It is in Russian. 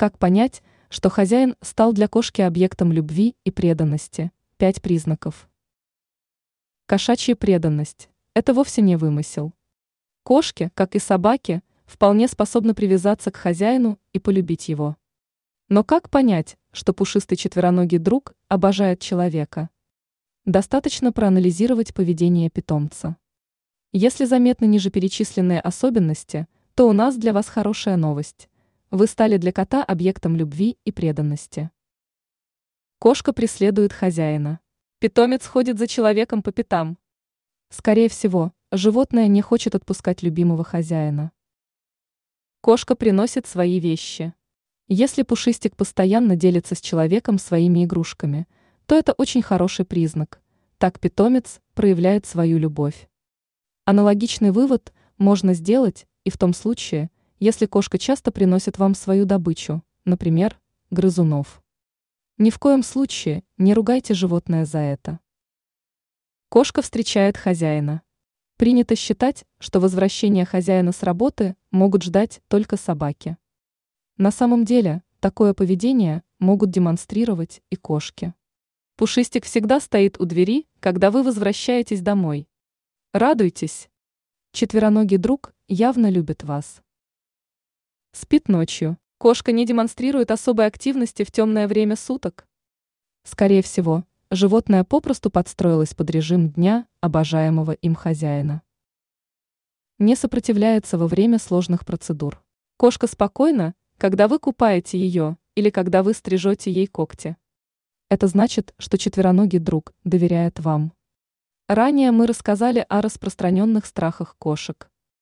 Как понять, что хозяин стал для кошки объектом любви и преданности? Пять признаков. Кошачья преданность – это вовсе не вымысел. Кошки, как и собаки, вполне способны привязаться к хозяину и полюбить его. Но как понять, что пушистый четвероногий друг обожает человека? Достаточно проанализировать поведение питомца. Если заметны ниже перечисленные особенности, то у нас для вас хорошая новость. Вы стали для кота объектом любви и преданности. Кошка преследует хозяина. Питомец ходит за человеком по пятам. Скорее всего, животное не хочет отпускать любимого хозяина. Кошка приносит свои вещи. Если пушистик постоянно делится с человеком своими игрушками, то это очень хороший признак. Так питомец проявляет свою любовь. Аналогичный вывод можно сделать и в том случае, если кошка часто приносит вам свою добычу, например, грызунов. Ни в коем случае не ругайте животное за это. Кошка встречает хозяина. Принято считать, что возвращение хозяина с работы могут ждать только собаки. На самом деле, такое поведение могут демонстрировать и кошки. Пушистик всегда стоит у двери, когда вы возвращаетесь домой. Радуйтесь! Четвероногий друг явно любит вас. Спит ночью. Кошка не демонстрирует особой активности в темное время суток. Скорее всего, животное попросту подстроилось под режим дня обожаемого им хозяина. Не сопротивляется во время сложных процедур. Кошка спокойна, когда вы купаете ее или когда вы стрижете ей когти. Это значит, что четвероногий друг доверяет вам. Ранее мы рассказали о распространенных страхах кошек.